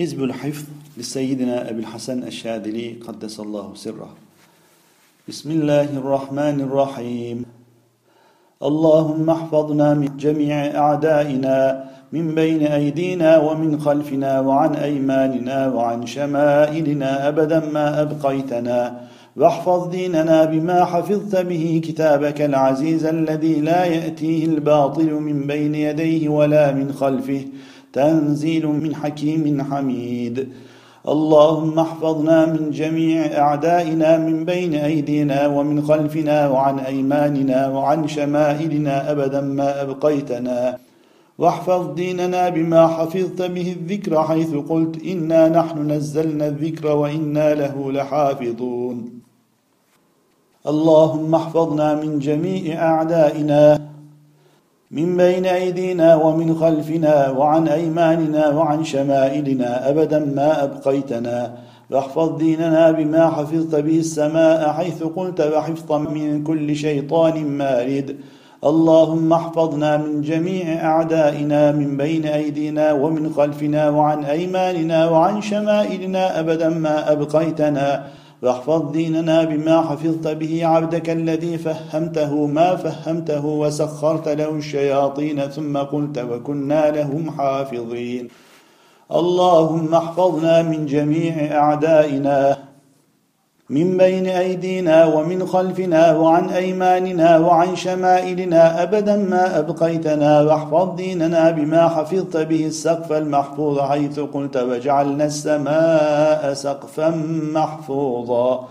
حزب الحفظ لسيدنا أبي الحسن الشاذلي قدس الله سره. بسم الله الرحمن الرحيم. اللهم احفظنا من جميع أعدائنا من بين أيدينا ومن خلفنا وعن أيماننا وعن شمائلنا أبدا ما أبقيتنا. واحفظ ديننا بما حفظت به كتابك العزيز الذي لا يأتيه الباطل من بين يديه ولا من خلفه. تنزيل من حكيم حميد. اللهم احفظنا من جميع أعدائنا من بين أيدينا ومن خلفنا وعن أيماننا وعن شمائلنا أبدا ما أبقيتنا. واحفظ ديننا بما حفظت به الذكر حيث قلت إنا نحن نزلنا الذكر وإنا له لحافظون. اللهم احفظنا من جميع أعدائنا من بين أيدينا ومن خلفنا وعن أيماننا وعن شمائلنا أبدا ما أبقيتنا. واحفظ ديننا بما حفظت به السماء حيث قلت وحفظا من كل شيطان مارد. اللهم احفظنا من جميع أعدائنا من بين أيدينا ومن خلفنا وعن أيماننا وعن شمائلنا أبدا ما أبقيتنا. واحفظ ديننا بما حفظت به عبدك الذي فهمته ما فهمته وسخرت له الشياطين ثم قلت وكنا لهم حافظين. اللهم احفظنا من جميع أعدائنا من بين أيدينا ومن خلفنا وعن أيماننا وعن شمائلنا أبدا ما أبقيتنا واحفظ ديننا بما حفظت به السقف المحفوظ حيث قلت وجعلنا السماء سقفا محفوظا.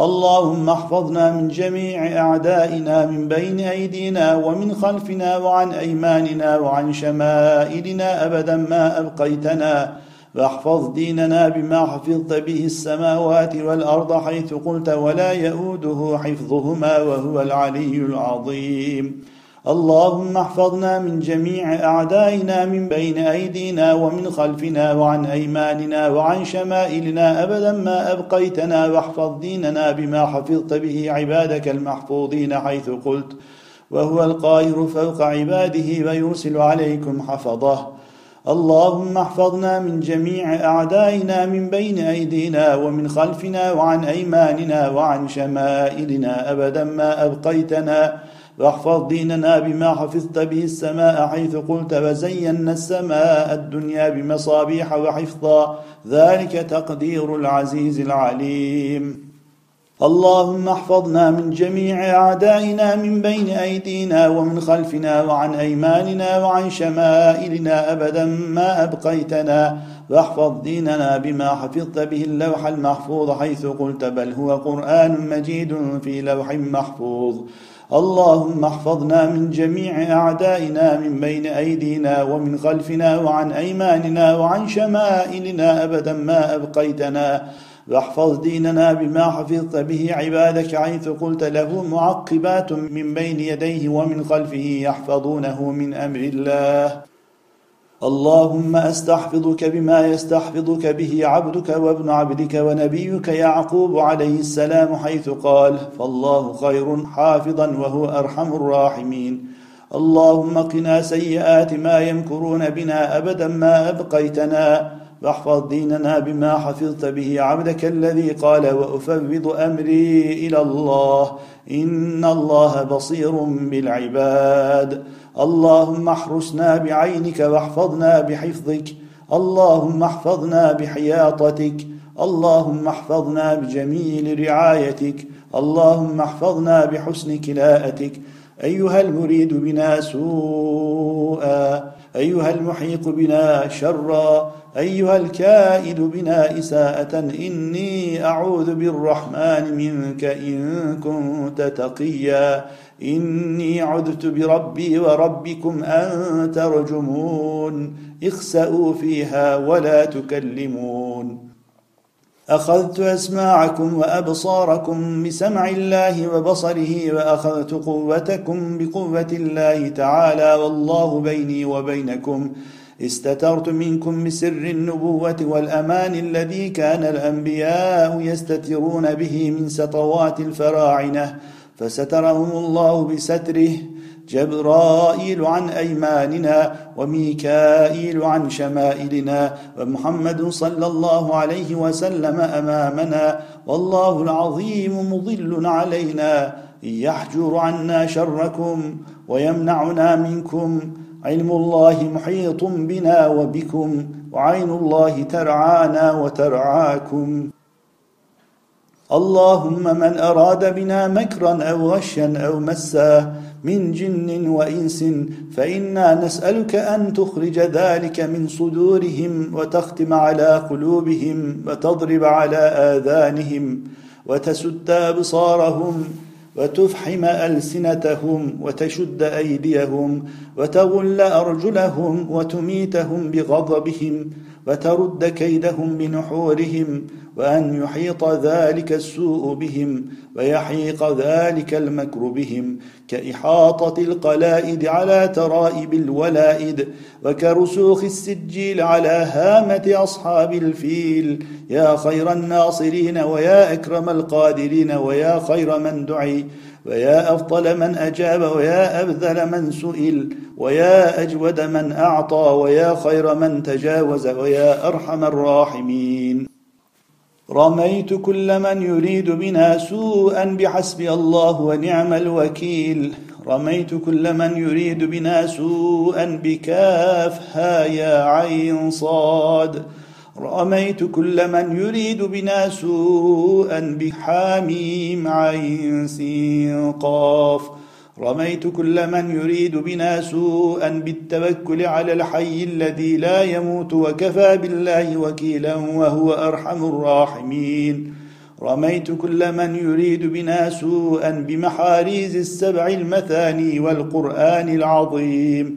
اللهم احفظنا من جميع أعدائنا من بين أيدينا ومن خلفنا وعن أيماننا وعن شمائلنا أبدا ما أبقيتنا. واحفظ ديننا بما حفظت به السماوات والأرض حيث قلت ولا يؤوده حفظهما وهو العلي العظيم. اللهم احفظنا من جميع أعدائنا من بين أيدينا ومن خلفنا وعن أيماننا وعن شمائلنا أبدا ما أبقيتنا واحفظ ديننا بما حفظت به عبادك المحفوظين حيث قلت وهو القاهر فوق عباده ويرسل عليكم حفظه. اللهم احفظنا من جميع أعدائنا من بين أيدينا ومن خلفنا وعن أيماننا وعن شمائلنا. أبدا ما أبقيتنا. واحفظ ديننا بما حفظت به السماء حيث قلت وزينا السماء الدنيا بمصابيح وحفظا. ذلك تقدير العزيز العليم. اللهم احفظنا من جميع أعدائنا من بين أيدينا ومن خلفنا وعن أيماننا وعن شمائلنا أبدا ما أبقيتنا. واحفظ ديننا بما حفظت به اللوح المحفوظ حيث قلت بل هو قرآن مجيد في لوح محفوظ. اللهم احفظنا من جميع أعدائنا من بين أيدينا ومن خلفنا وعن أيماننا وعن شمائلنا أبدا ما أبقيتنا. واحفظ ديننا بما حفظت به عبادك حيث قلت له معقبات من بين يديه ومن خلفه يحفظونه من أمر الله. اللهم أستحفظك بما يستحفظك به عبدك وابن عبدك ونبيك يعقوب عليه السلام حيث قال فالله خير حافظا وهو أرحم الراحمين. اللهم قنا سيئات ما يمكرون بنا أبدا ما أبقيتنا. واحفظ ديننا بما حفظت به عبدك الذي قال وأفوض أمري إلى الله. إن الله بصير بالعباد. اللهم احرسنا بعينك واحفظنا بحفظك. اللهم احفظنا بحياطتك. اللهم احفظنا بجميل رعايتك. اللهم احفظنا بحسن كلاءتك أيها المريد بنا سوءا. أيها المحيق بنا شرا. أيها الكائد بنا إساءة إني أعوذ بالرحمن منك إن كنت تقيا. إني عذت بربي وربكم أن ترجمون. اخسأوا فيها ولا تكلمون. أخذت أسماعكم وأبصاركم بسمع الله وبصره وأخذت قوتكم بقوة الله تعالى والله بيني وبينكم استترت منكم بسر النبوة والأمان الذي كان الأنبياء يستترون به من سطوات الفراعنة فسترهم الله بستره جبرائيل عن أيماننا وميكائيل عن شمائلنا ومحمد صلى الله عليه وسلم أمامنا والله العظيم مضل علينا يحجر عنا شركم ويمنعنا منكم علم الله محيط بنا وبكم وعين الله ترعانا وترعاكم. اللهم من أراد بنا مكرا أو غشا أو مسا من جن وإنس فإنا نسألك أن تخرج ذلك من صدورهم وتختم على قلوبهم وتضرب على آذانهم وتسد أبصارهم وتفحم ألسنتهم وتشد أيديهم وتغل أرجلهم وتميتهم بغضبهم وترد كيدهم بنحورهم وأن يحيط ذلك السوء بهم ويحيق ذلك المكر بهم كإحاطة القلائد على ترائب الولائد وكرسوخ السجيل على هامة أصحاب الفيل. يا خير الناصرين ويا أكرم القادرين ويا خير من دعي ويا أفضل من أجاب ويا أبذل من سئل ويا أجود من أعطى ويا خير من تجاوز ويا أرحم الراحمين. رميت كل من يريد بنا سوءا بحسبي الله ونعم الوكيل. رميت كل من يريد بنا سوءا بكاف. ها يا عين صاد. رميت كل من يريد بنا سوءا بحاميم عين سين قاف. رميت كل من يريد بنا سوءا بالتوكل على الحي الذي لا يموت وكفى بالله وكيلا وهو أرحم الراحمين. رميت كل من يريد بنا سوءا بمحاريز السبع المثاني والقرآن العظيم.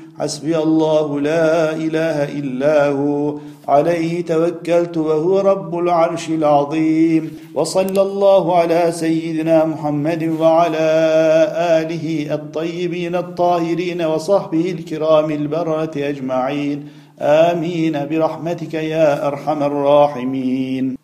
حسبي الله لا إله إلا هو. عليه توكلت وهو رب العرش العظيم. وصلى الله على سيدنا محمد وعلى آله الطيبين الطاهرين وصحبه الكرام البررة أجمعين. آمين. برحمتك يا أرحم الراحمين.